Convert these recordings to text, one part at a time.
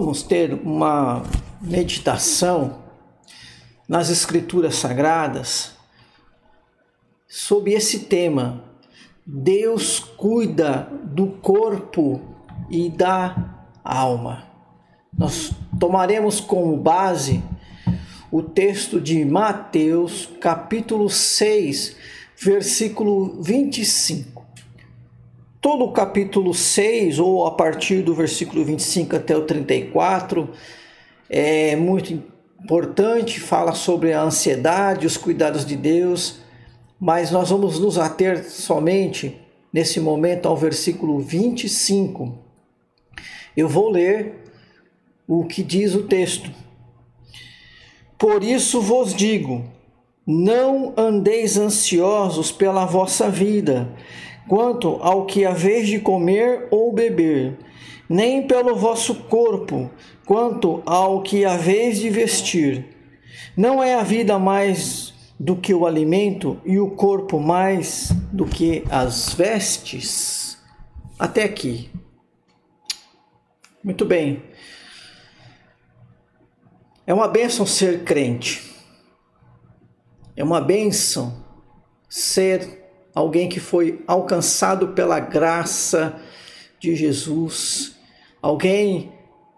vamos ter uma meditação nas Escrituras Sagradas sobre esse tema. Deus cuida do corpo e da alma. Nós tomaremos como base o texto de Mateus, capítulo 6, versículo 25. Todo o capítulo 6, ou a partir do versículo 25 até o 34, é muito importante, fala sobre a ansiedade, os cuidados de Deus, mas nós vamos nos ater somente nesse momento ao versículo 25. Eu vou ler o que diz o texto. Por isso vos digo: não andeis ansiosos pela vossa vida, quanto ao que haveis de comer ou beber, nem pelo vosso corpo, quanto ao que haveis de vestir. Não é a vida mais do que o alimento e o corpo mais do que as vestes? Até aqui. Muito bem. É uma bênção ser crente. É uma bênção ser alguém que foi alcançado pela graça de Jesus, alguém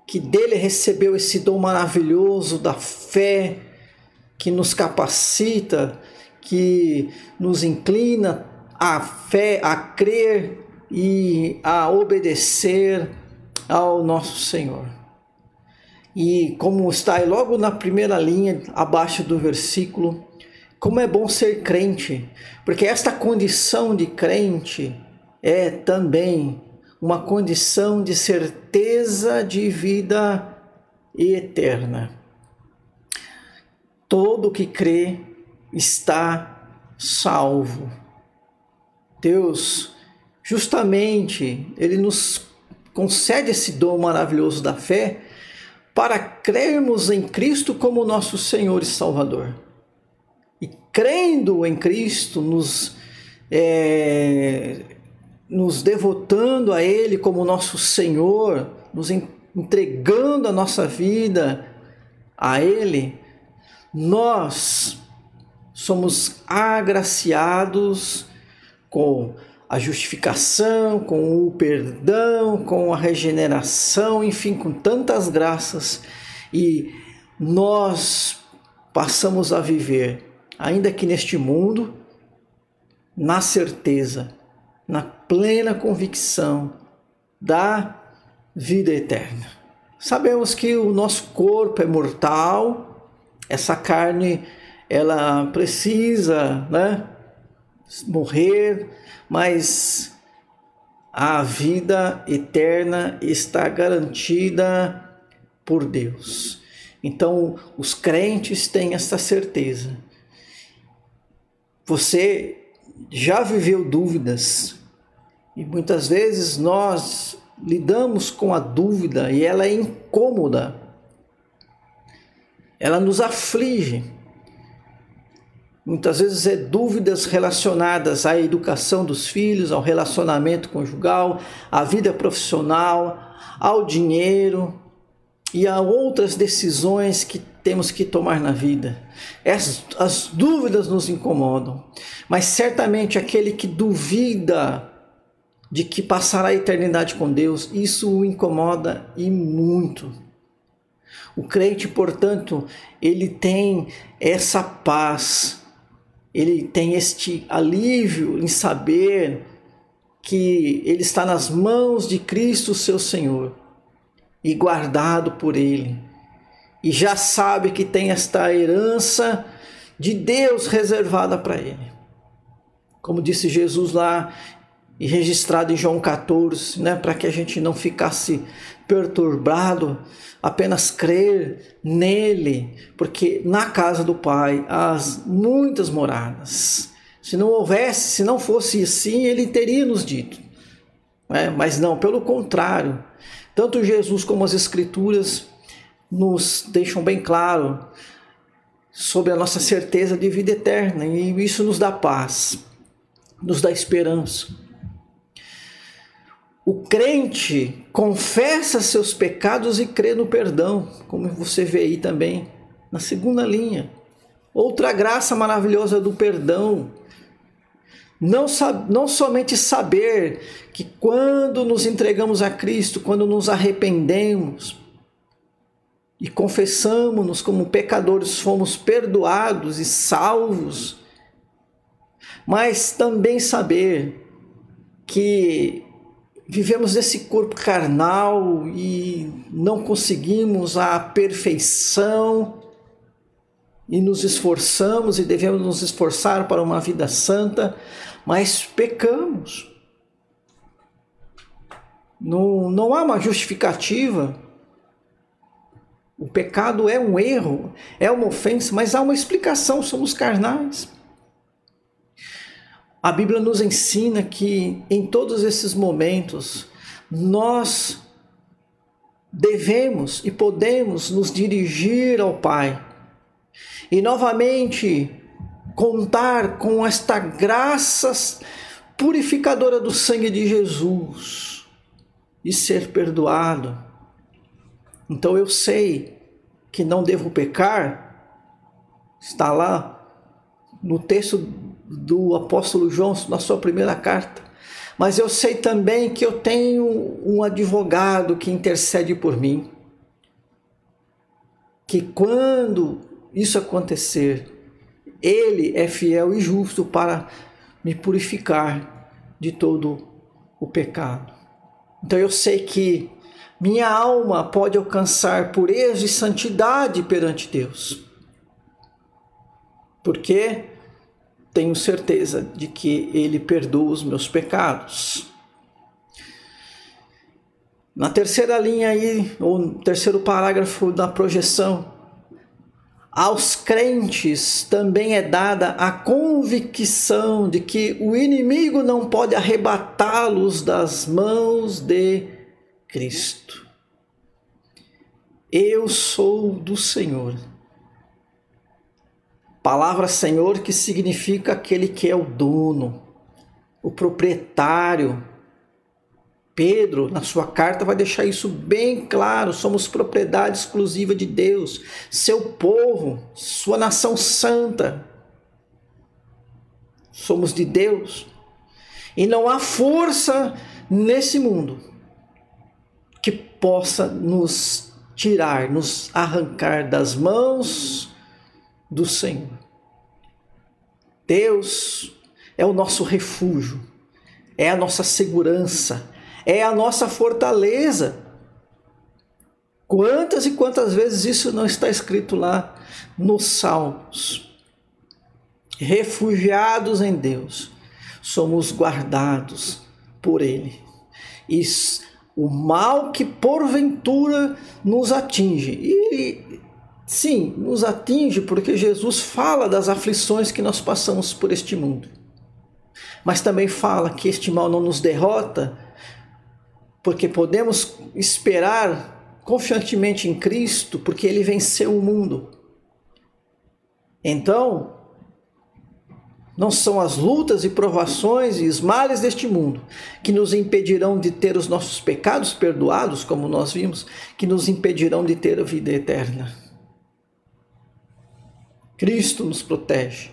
que dele recebeu esse dom maravilhoso da fé, que nos capacita, que nos inclina à fé, a crer e a obedecer ao nosso Senhor. E como está aí logo na primeira linha, abaixo do versículo, como é bom ser crente, porque esta condição de crente é também uma condição de certeza de vida eterna. Todo que crê está salvo. Deus, justamente, Ele nos concede esse dom maravilhoso da fé para crermos em Cristo como nosso Senhor e Salvador. Crendo em Cristo, nos, é, nos devotando a Ele como nosso Senhor, nos entregando a nossa vida a Ele, nós somos agraciados com a justificação, com o perdão, com a regeneração, enfim, com tantas graças. E nós passamos a viver, ainda que neste mundo, na certeza, na plena convicção da vida eterna. Sabemos que o nosso corpo é mortal, essa carne ela precisa, né, morrer, mas a vida eterna está garantida por Deus. Então, os crentes têm essa certeza. Você já viveu dúvidas e muitas vezes nós lidamos com a dúvida e ela é incômoda. Ela nos aflige. Muitas vezes é dúvidas relacionadas à educação dos filhos, ao relacionamento conjugal, à vida profissional, ao dinheiro e a outras decisões que temos que tomar na vida. As, as dúvidas nos incomodam, mas certamente aquele que duvida de que passará a eternidade com Deus, isso o incomoda e muito. O crente, portanto, ele tem essa paz ele tem este alívio em saber que ele está nas mãos de Cristo, seu Senhor, e guardado por ele. E já sabe que tem esta herança de Deus reservada para ele. Como disse Jesus lá e registrado em João 14, né, para que a gente não ficasse perturbado, apenas crer nele, porque na casa do Pai há muitas moradas. Se não houvesse, se não fosse assim, ele teria nos dito. Né? Mas não, pelo contrário, tanto Jesus como as Escrituras nos deixam bem claro sobre a nossa certeza de vida eterna e isso nos dá paz, nos dá esperança. o crente confessa seus pecados e crê no perdão, como você vê aí também na segunda linha. Outra graça maravilhosa do perdão. Não, não somente saber que quando nos entregamos a Cristo, quando nos arrependemos e confessamos-nos como pecadores, fomos perdoados e salvos, mas também saber que vivemos nesse corpo carnal e não conseguimos a perfeição e nos esforçamos e devemos nos esforçar para uma vida santa, mas pecamos. Não, não há uma justificativa. O pecado é um erro, é uma ofensa, mas há uma explicação, somos carnais. A Bíblia nos ensina que em todos esses momentos nós devemos e podemos nos dirigir ao Pai e novamente contar com esta graça purificadora do sangue de Jesus e ser perdoado. Então eu sei que não devo pecar, está lá no texto do apóstolo João na sua primeira carta. Mas eu sei também que eu tenho um advogado que intercede por mim. Que quando isso acontecer, ele é fiel e justo para me purificar de todo o pecado. Então eu sei que minha alma pode alcançar pureza e santidade perante Deus. Porque tenho certeza de que Ele perdoa os meus pecados. Na terceira linha aí, ou no terceiro parágrafo da projeção, aos crentes também é dada a convicção de que o inimigo não pode arrebatá-los das mãos de Cristo. Eu sou do Senhor Palavra Senhor que significa aquele que é o dono, o proprietário. Pedro, na sua carta, vai deixar isso bem claro: somos propriedade exclusiva de Deus, seu povo, sua nação santa. Somos de Deus. E não há força nesse mundo que possa nos tirar, nos arrancar das mãos do Senhor. Deus é o nosso refúgio, é a nossa segurança, é a nossa fortaleza. Quantas e quantas vezes isso não está escrito lá nos Salmos? Refugiados em Deus, somos guardados por Ele. E o mal que porventura nos atinge, e Sim, nos atinge porque Jesus fala das aflições que nós passamos por este mundo. Mas também fala que este mal não nos derrota, porque podemos esperar confiantemente em Cristo, porque ele venceu o mundo. Então, não são as lutas e provações e os males deste mundo que nos impedirão de ter os nossos pecados perdoados, como nós vimos, que nos impedirão de ter a vida eterna. Cristo nos protege.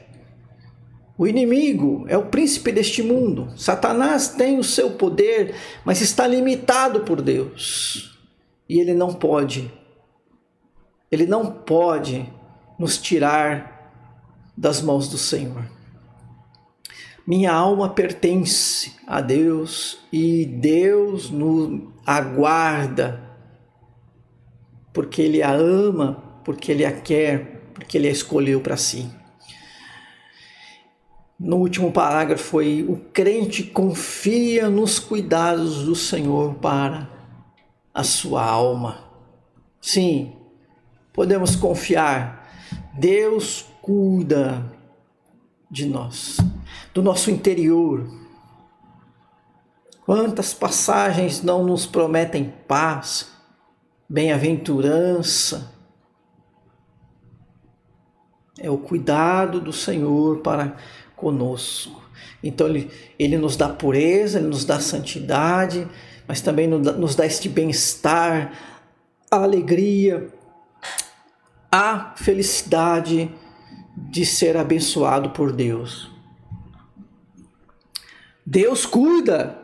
O inimigo é o príncipe deste mundo. Satanás tem o seu poder, mas está limitado por Deus. E ele não pode, ele não pode nos tirar das mãos do Senhor. Minha alma pertence a Deus e Deus nos aguarda, porque Ele a ama, porque Ele a quer, porque ele a escolheu para si. No último parágrafo foi: o crente confia nos cuidados do Senhor para a sua alma. Sim, podemos confiar. Deus cuida de nós, do nosso interior. Quantas passagens não nos prometem paz, bem-aventurança, é o cuidado do Senhor para conosco. Então ele, ele nos dá pureza, ele nos dá santidade, mas também nos dá este bem-estar, a alegria, a felicidade de ser abençoado por Deus. Deus cuida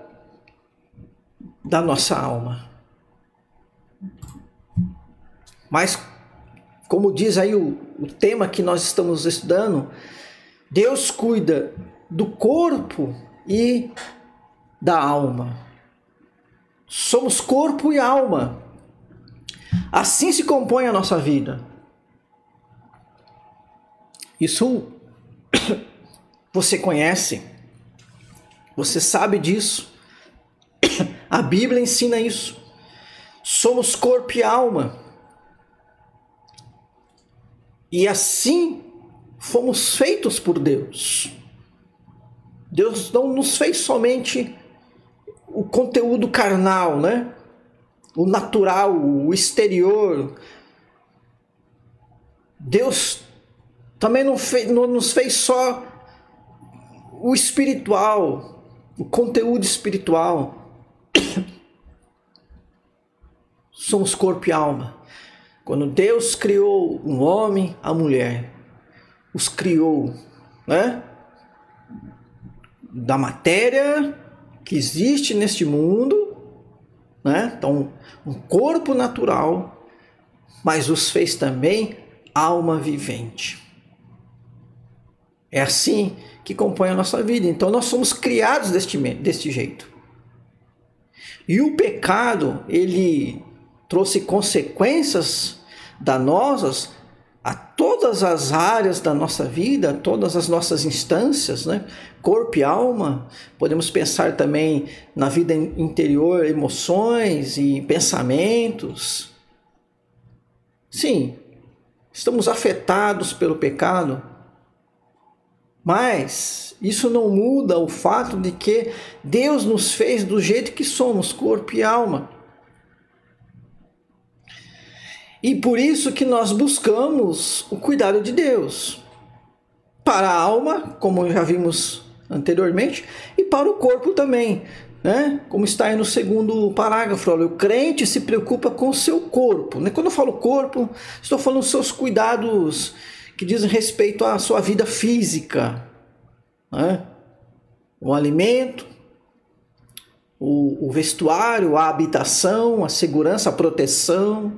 da nossa alma. Mas, como diz aí o, o tema que nós estamos estudando, Deus cuida do corpo e da alma. Somos corpo e alma. Assim se compõe a nossa vida. Isso você conhece, você sabe disso. A Bíblia ensina isso. Somos corpo e alma. E assim fomos feitos por Deus. Deus não nos fez somente o conteúdo carnal, né? O natural, o exterior. Deus também não, fez, não nos fez só o espiritual, o conteúdo espiritual. Somos corpo e alma. Quando Deus criou um homem, a mulher, os criou, né? Da matéria que existe neste mundo, né? Então, um corpo natural, mas os fez também alma vivente. É assim que compõe a nossa vida. Então, nós somos criados deste, deste jeito. E o pecado, ele trouxe consequências danosas a todas as áreas da nossa vida, todas as nossas instâncias, né? corpo e alma. Podemos pensar também na vida interior, emoções e pensamentos. Sim, estamos afetados pelo pecado, mas isso não muda o fato de que Deus nos fez do jeito que somos, corpo e alma. E por isso que nós buscamos o cuidado de Deus. Para a alma, como já vimos anteriormente, e para o corpo também. Né? Como está aí no segundo parágrafo, olha, o crente se preocupa com o seu corpo. Né? Quando eu falo corpo, estou falando seus cuidados que dizem respeito à sua vida física. Né? O alimento, o, o vestuário, a habitação, a segurança, a proteção.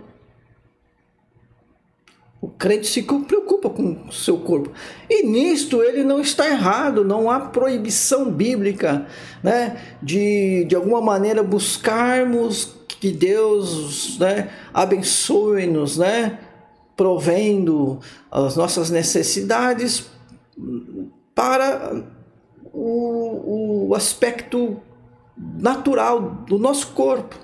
O crente se preocupa com o seu corpo. E nisto ele não está errado, não há proibição bíblica né, de, de alguma maneira buscarmos que Deus né, abençoe-nos, né, provendo as nossas necessidades para o, o aspecto natural do nosso corpo.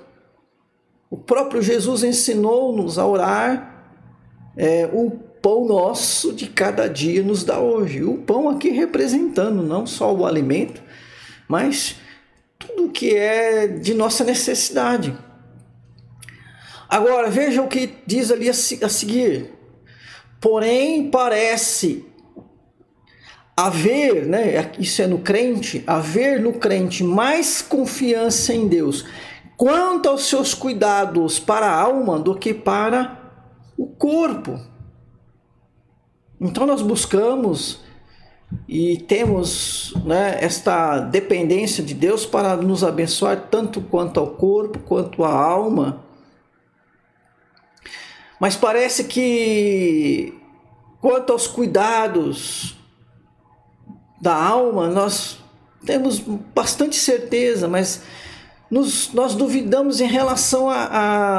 O próprio Jesus ensinou-nos a orar é, o pão nosso de cada dia nos dá hoje. O pão aqui representando não só o alimento, mas tudo que é de nossa necessidade. Agora veja o que diz ali a seguir. Porém, parece haver, né, isso é no crente, haver no crente mais confiança em Deus quanto aos seus cuidados para a alma do que para o corpo. Então nós buscamos e temos né, esta dependência de Deus para nos abençoar tanto quanto ao corpo quanto à alma. Mas parece que quanto aos cuidados da alma, nós temos bastante certeza, mas nos, nós duvidamos em relação a,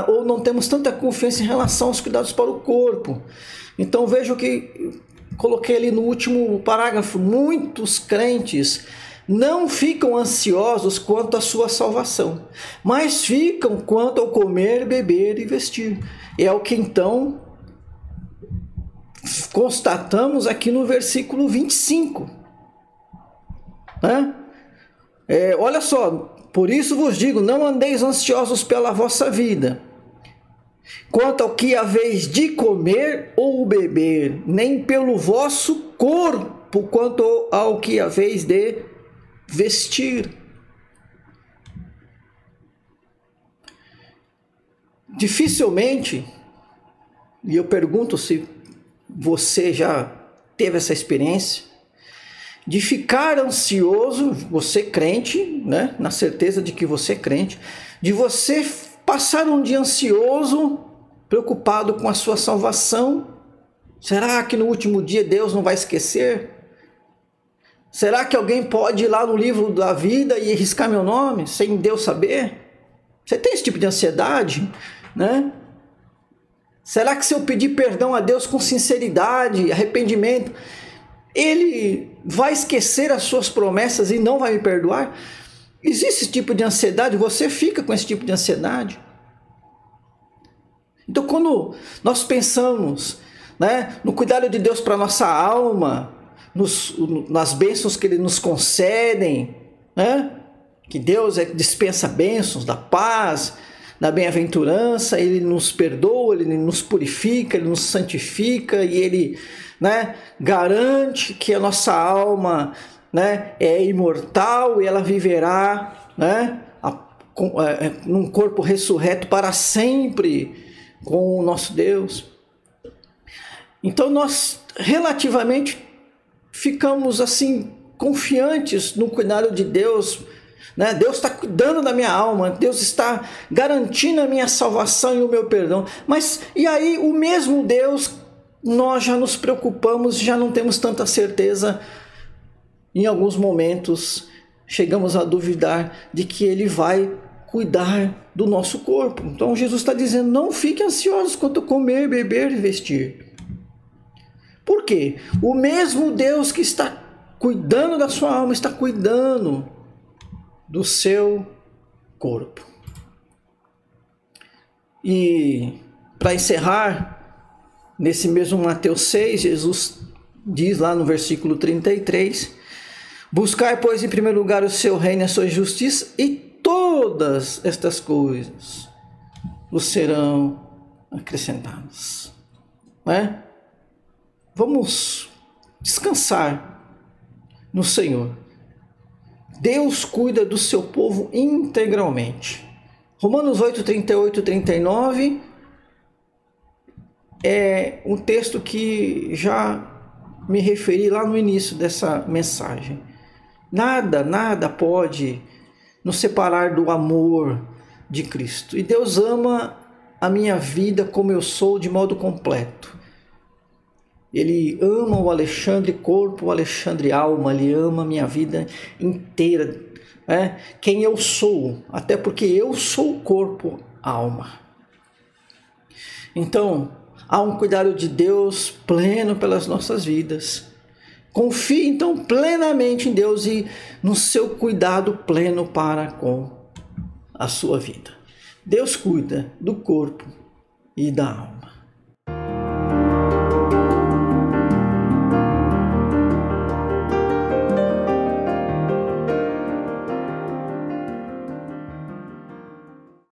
a, ou não temos tanta confiança em relação aos cuidados para o corpo. Então veja que coloquei ali no último parágrafo: muitos crentes não ficam ansiosos quanto à sua salvação, mas ficam quanto ao comer, beber e vestir. É o que então constatamos aqui no versículo 25. Né? É, olha só, por isso vos digo: não andeis ansiosos pela vossa vida, quanto ao que haveis de comer ou beber, nem pelo vosso corpo quanto ao que a vez de vestir. Dificilmente, e eu pergunto se você já teve essa experiência, de ficar ansioso, você crente, né, na certeza de que você é crente, de você passar um dia ansioso, preocupado com a sua salvação. Será que no último dia Deus não vai esquecer? Será que alguém pode ir lá no livro da vida e riscar meu nome sem Deus saber? Você tem esse tipo de ansiedade, né? Será que se eu pedir perdão a Deus com sinceridade, arrependimento, Ele vai esquecer as suas promessas e não vai me perdoar? Existe esse tipo de ansiedade? Você fica com esse tipo de ansiedade? Então, quando nós pensamos né, no cuidado de Deus para nossa alma, nos, nas bênçãos que Ele nos concedem, né, que Deus é, dispensa bênçãos da paz, na bem-aventurança, ele nos perdoa, ele nos purifica, ele nos santifica e ele né, garante que a nossa alma né, é imortal e ela viverá né, a, com, é, é, num corpo ressurreto para sempre com o nosso Deus. Então nós relativamente ficamos assim confiantes no cuidado de Deus né? Deus está cuidando da minha alma, Deus está garantindo a minha salvação e o meu perdão. Mas e aí, o mesmo Deus, nós já nos preocupamos, já não temos tanta certeza. Em alguns momentos, chegamos a duvidar de que Ele vai cuidar do nosso corpo. Então, Jesus está dizendo: não fique ansiosos quanto comer, beber e vestir. Por quê? O mesmo Deus que está cuidando da sua alma está cuidando do seu corpo. E para encerrar, nesse mesmo Mateus 6, Jesus diz lá no versículo 33: Buscai, pois, em primeiro lugar o seu reino e a sua justiça, e todas estas coisas vos serão acrescentadas. Né? Vamos descansar no Senhor. Deus cuida do seu povo integralmente. Romanos 8, 38 39 é um texto que já me referi lá no início dessa mensagem. Nada, nada pode nos separar do amor de Cristo. E Deus ama a minha vida como eu sou de modo completo. Ele ama o Alexandre corpo, o Alexandre alma, ele ama a minha vida inteira, né? quem eu sou, até porque eu sou o corpo, alma. Então, há um cuidado de Deus pleno pelas nossas vidas. Confie então plenamente em Deus e no seu cuidado pleno para com a sua vida. Deus cuida do corpo e da alma.